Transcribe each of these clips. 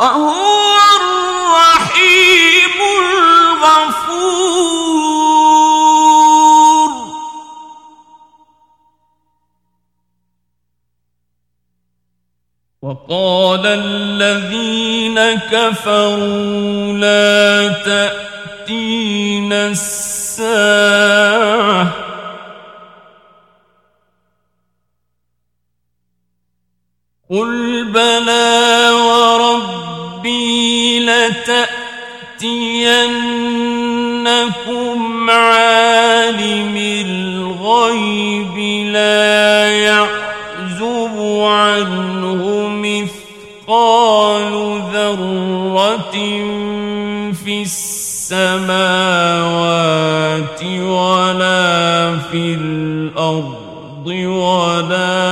وهو الرحيم الغفور. وقال الذين كفروا لا تأتين الساعة السماوات ولا في الأرض ولا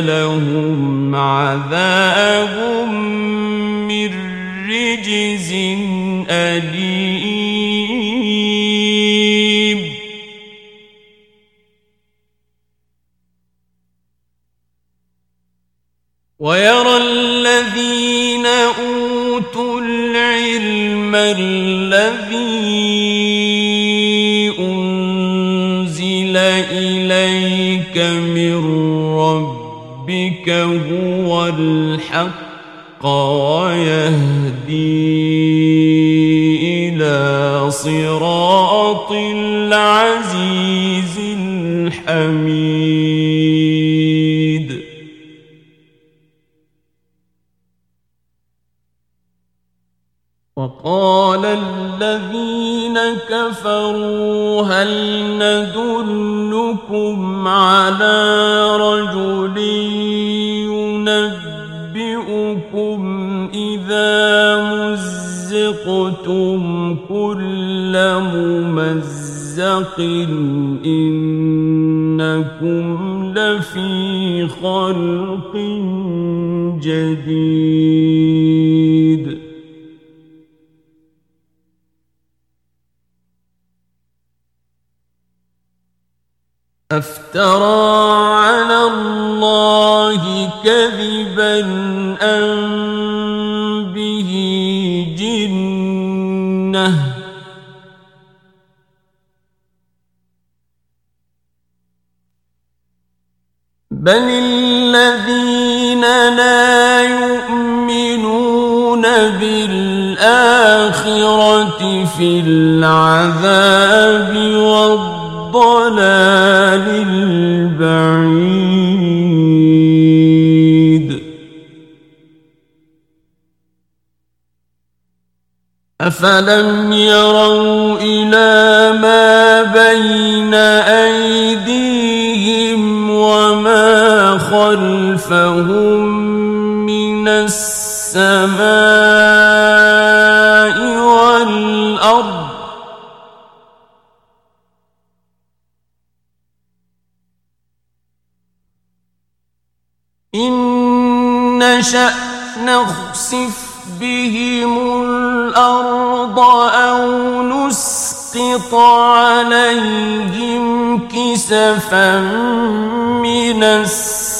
لهم عذاب من رجز أليم. ويرى بحق إنكم لفي خلق جديد. أفترى بل الذين لا يؤمنون بالآخرة في العذاب والضلال البعيد أفلم يروا إلى خلفهم من السماء والأرض إن نشأ نخسف بهم الأرض أو نسقط عليهم كسفا من السماء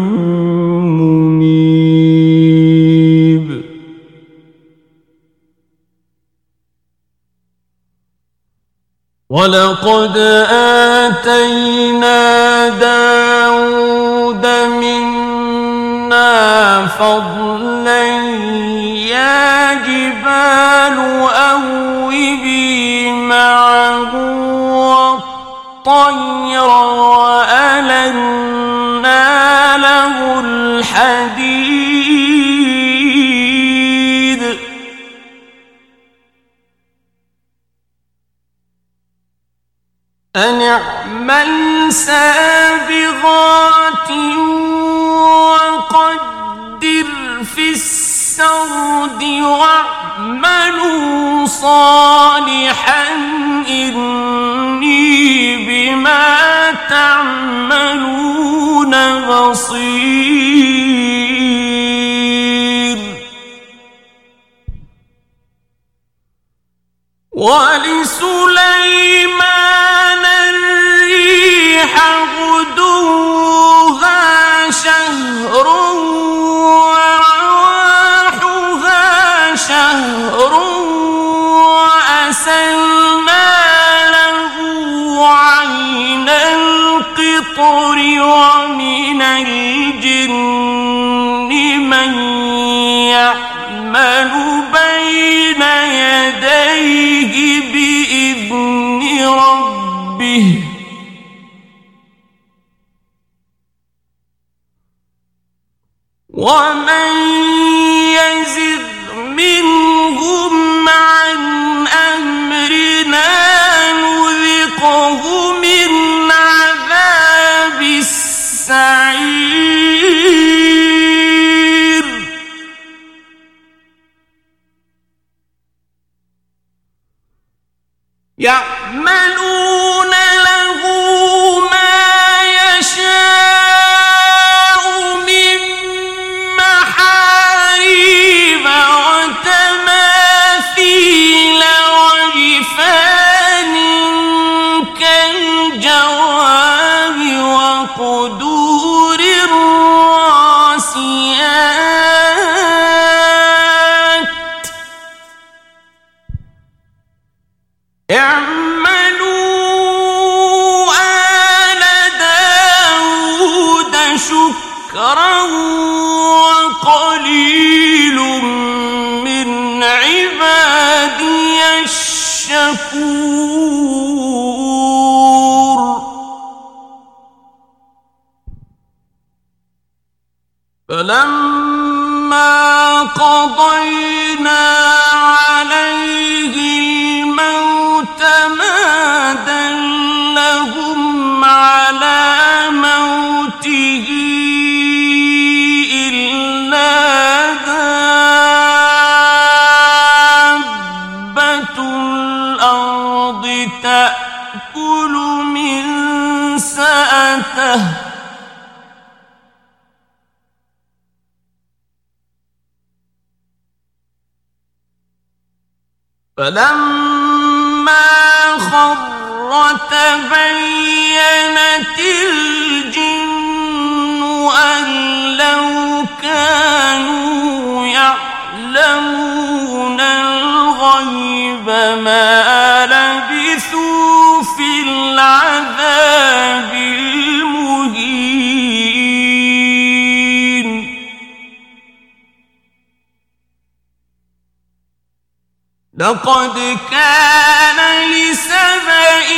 ولقد آتينا صالحا إني بما تعملون بصير. 我们。فلما قضينا فلما لقد كان لسبإ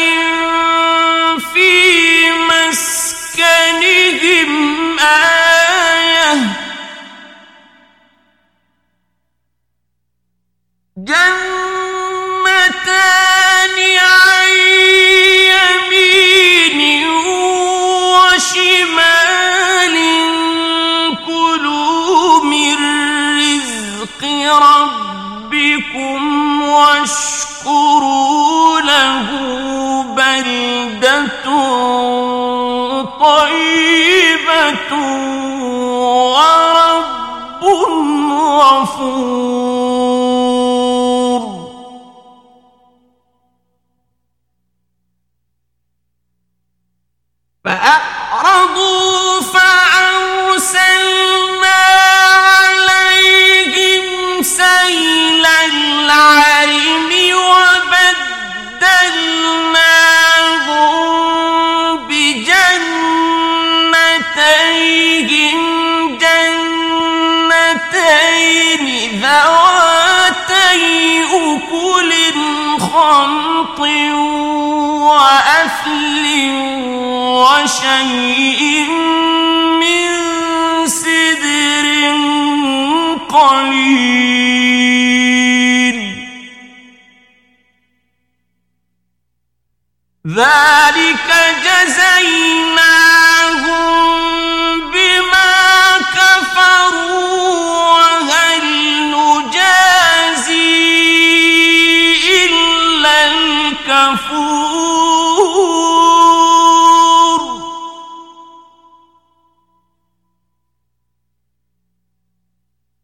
وأثل وشيء من سدر قليل. ذلك جزيناهم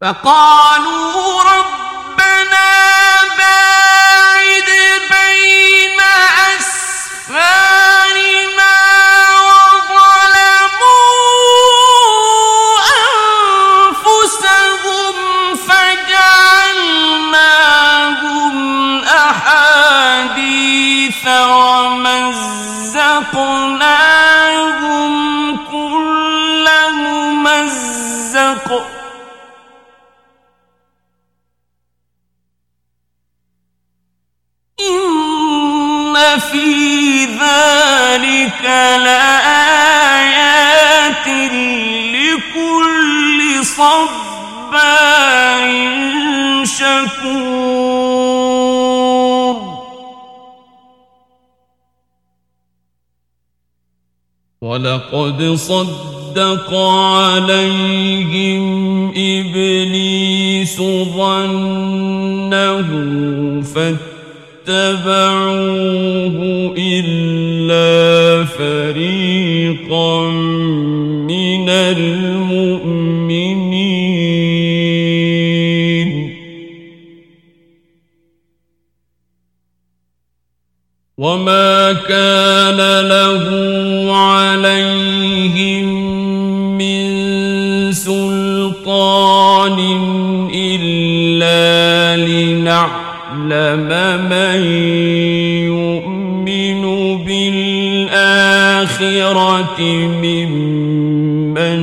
فقالوا ولقد صدق عليهم إبليس ظنه فاتبعوه إلا فريقا من المؤمنين. وما ليعلم من يؤمن بالآخرة ممن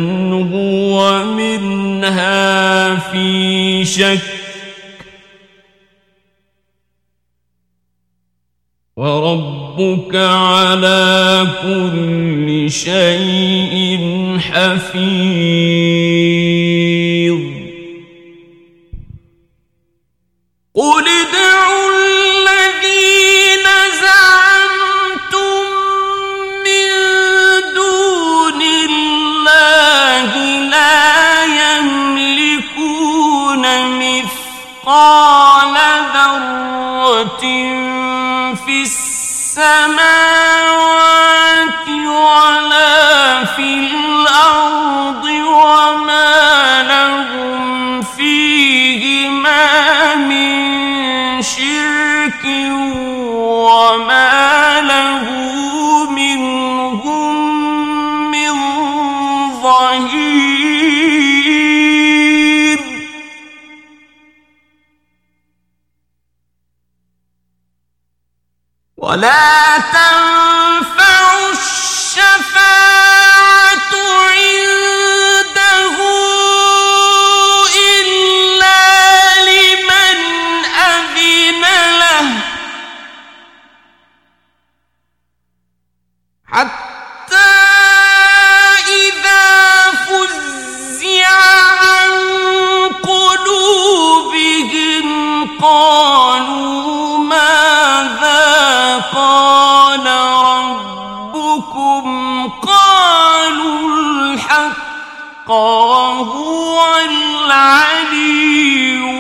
هو منها في شك. وربك على كل شيء حفيظ. مثقال ذرة في السماوات ولا في الأرض وما لهم فيهما من شرك وما ولا تنفع وهو العلي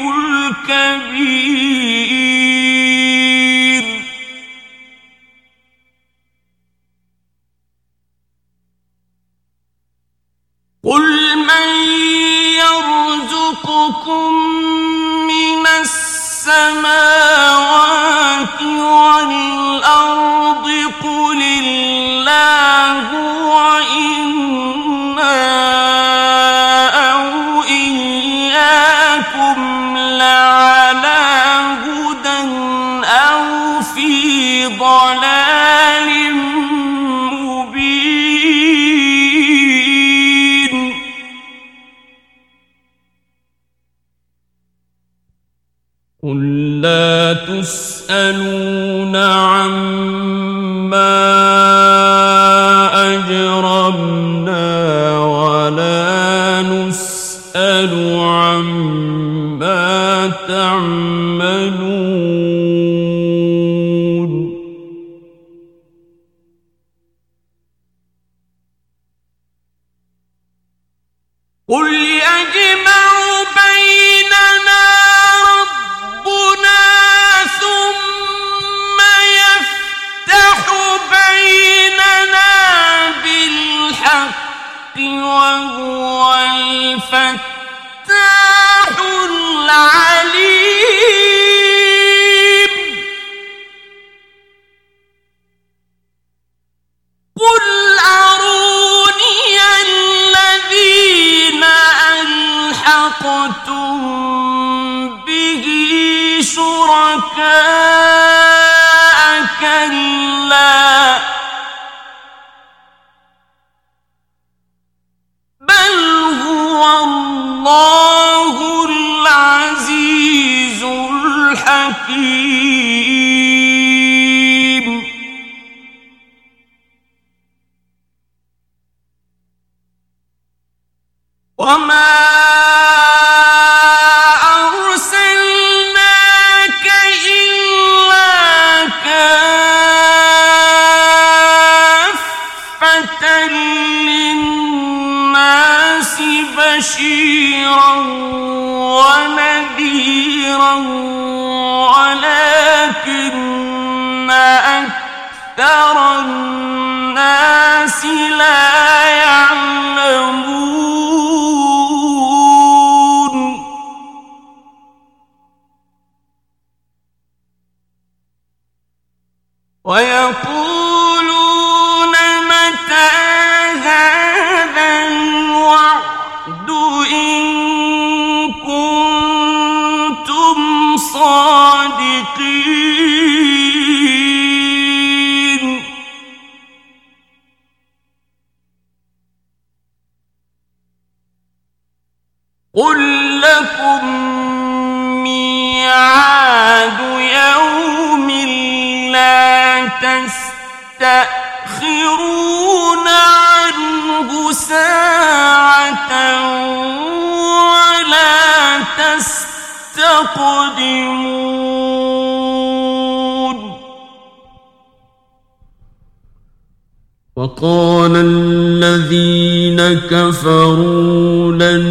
الكبير قل يجمع بيننا ربنا ثم يفتح بيننا بالحق وهو الفتاح العليم. حكيم وما أرسلناك إلا كافة للناس بشيرا وقال الذين كفروا لن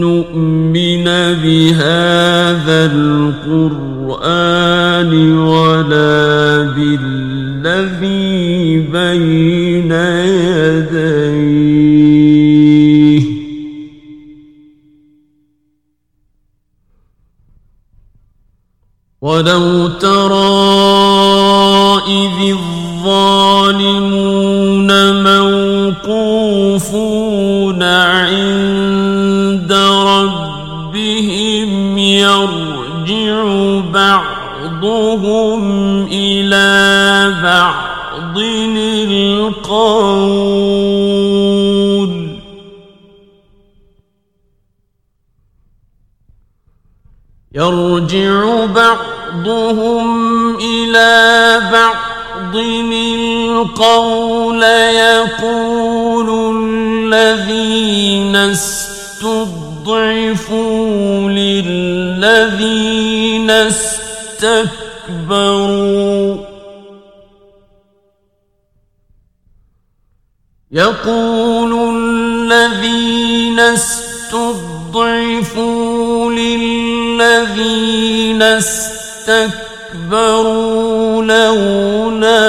نؤمن بهذا القرآن ولا بالذي بين يديه. ولو استكبروا يقول الذين استضعفوا للذين استكبروا لولا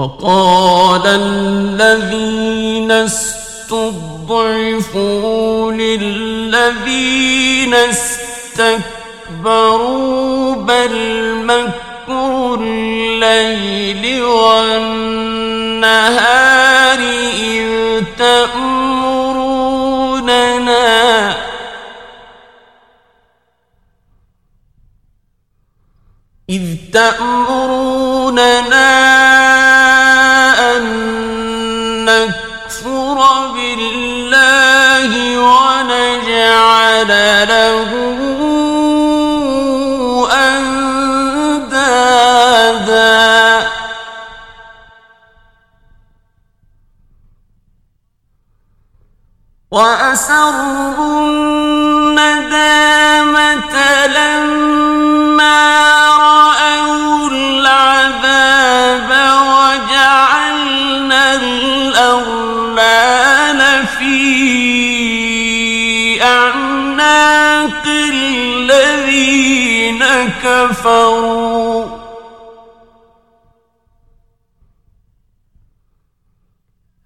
وقال الذين استضعفوا للذين استكبروا بل مكر الليل والنهار إذ تأمروننا. إذ تأمروننا نكفر بالله ونجعل له أندادا. وأسروا كفروا.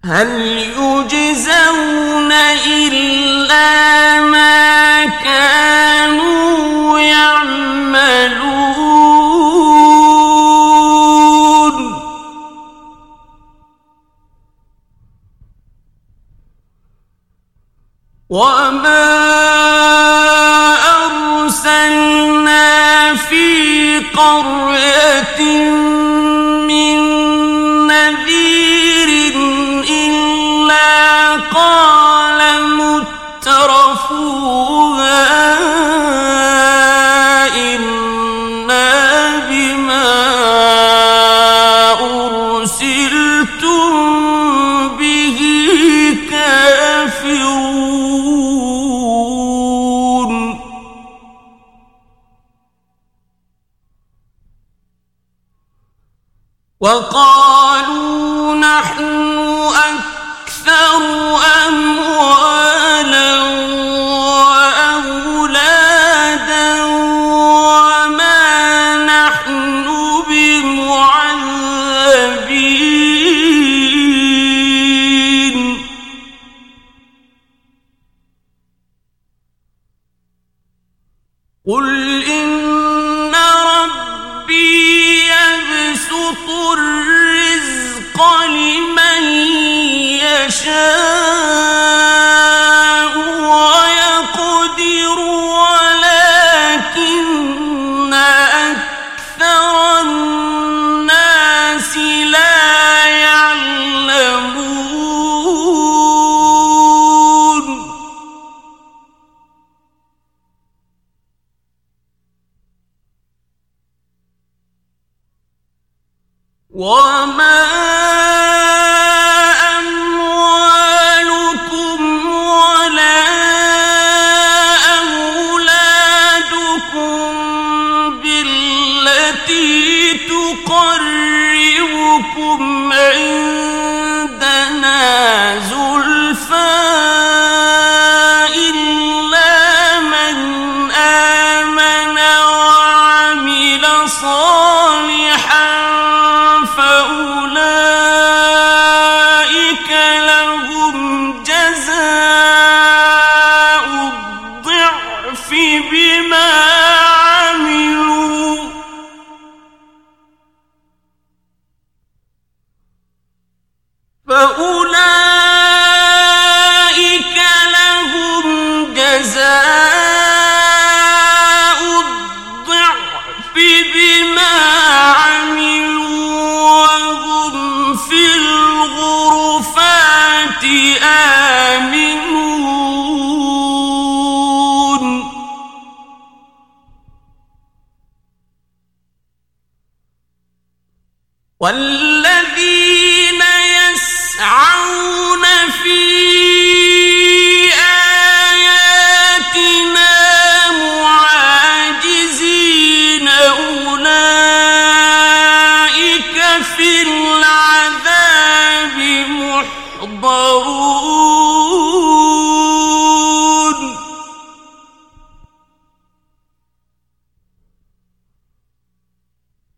هل يجزون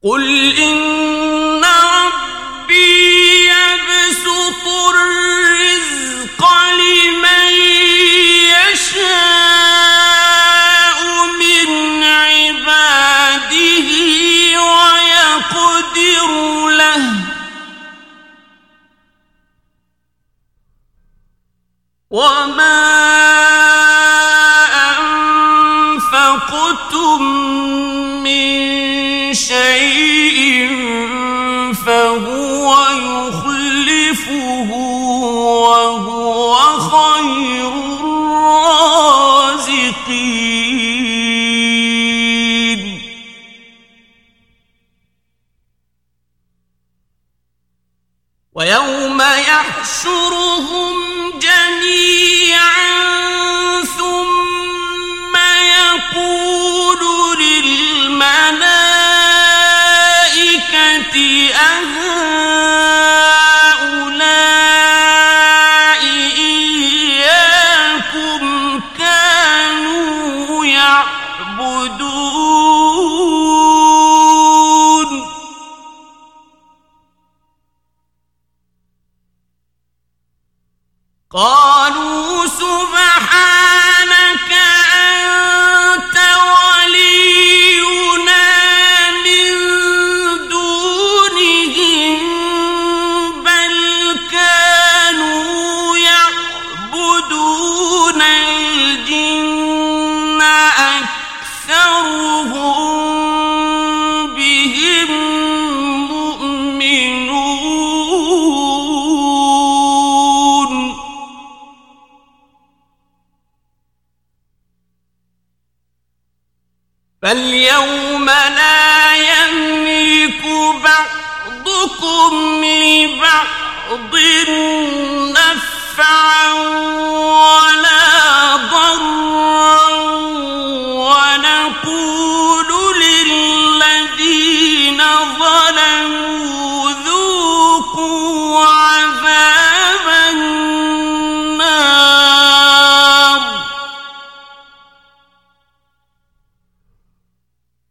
قل إن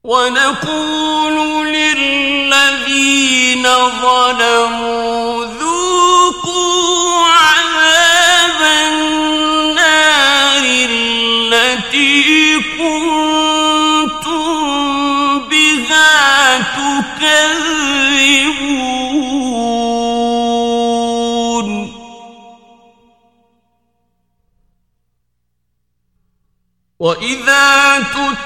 ونقول للذين ظلموا ذوقوا عذاب النار التي كنتم بها تكذبون. وإذا تتلى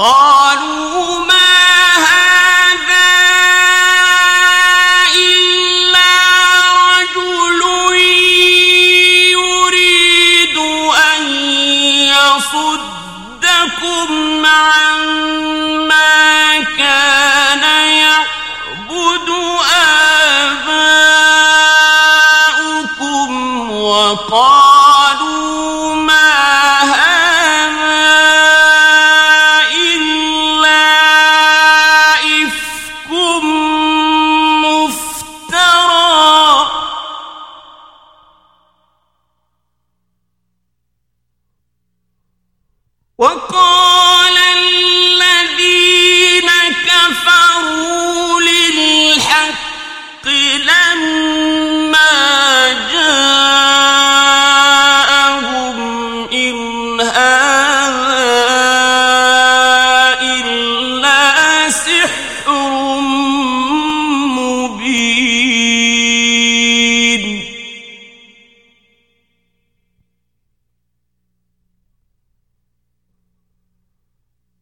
قالوا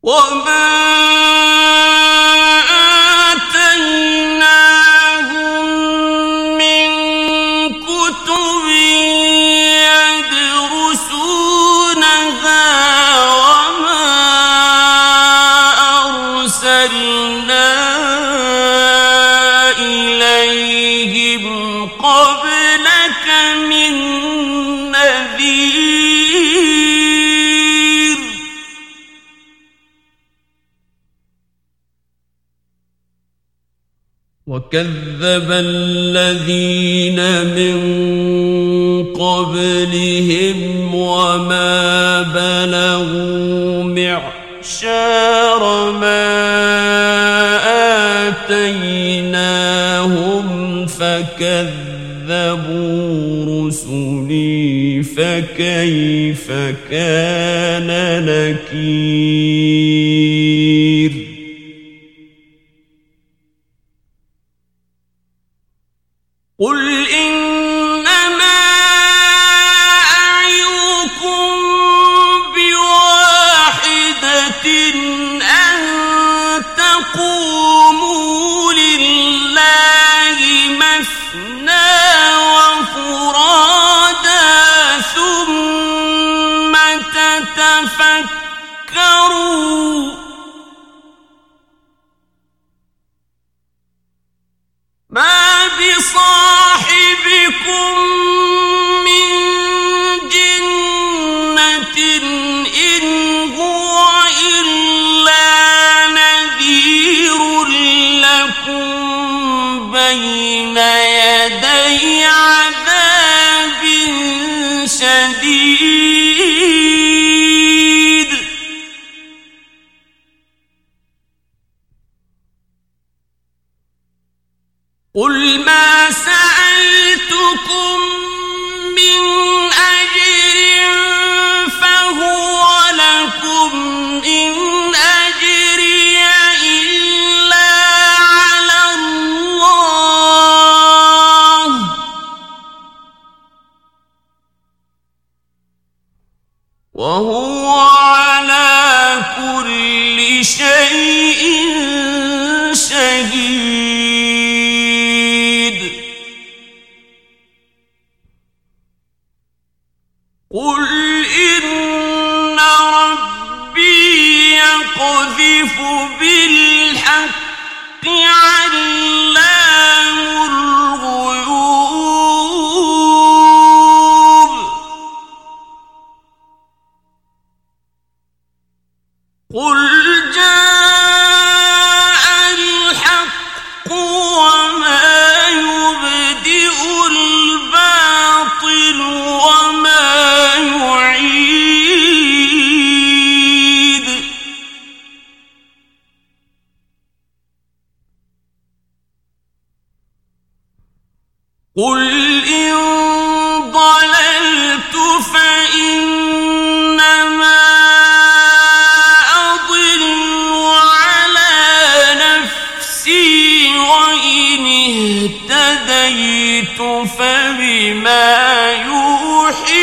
وما وكذب الذين من قبلهم وما بلغوا معشار ما آتيناهم فكذبوا رسلي فكيف كان نكير وإن اهتديت فبما يوحي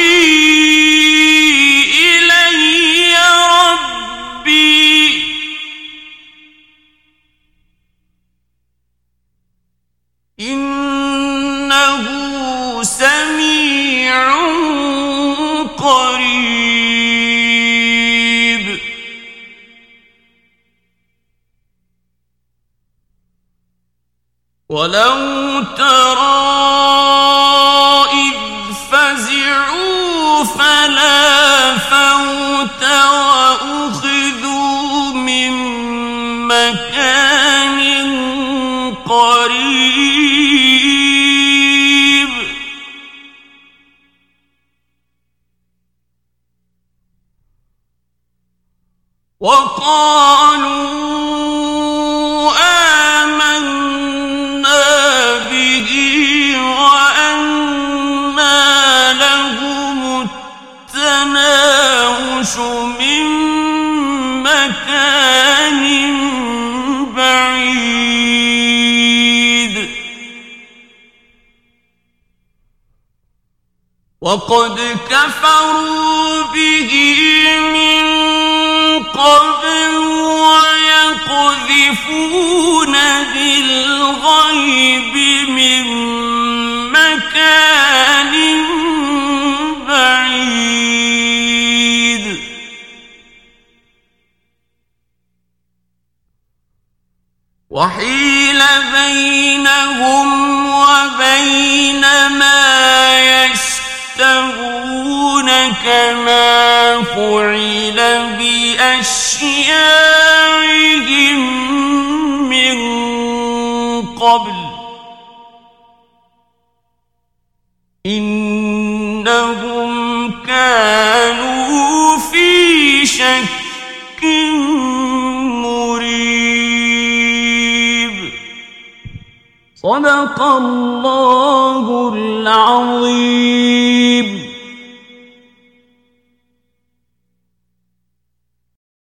وقد كفروا به من قبل ويقذفون بالغيب من مكان بعيد. وحيل بينهم وبين ما يشتهون كما فعل بأشياعهم من قبل إنهم كانوا في شك مريب. صدق الله العظيم.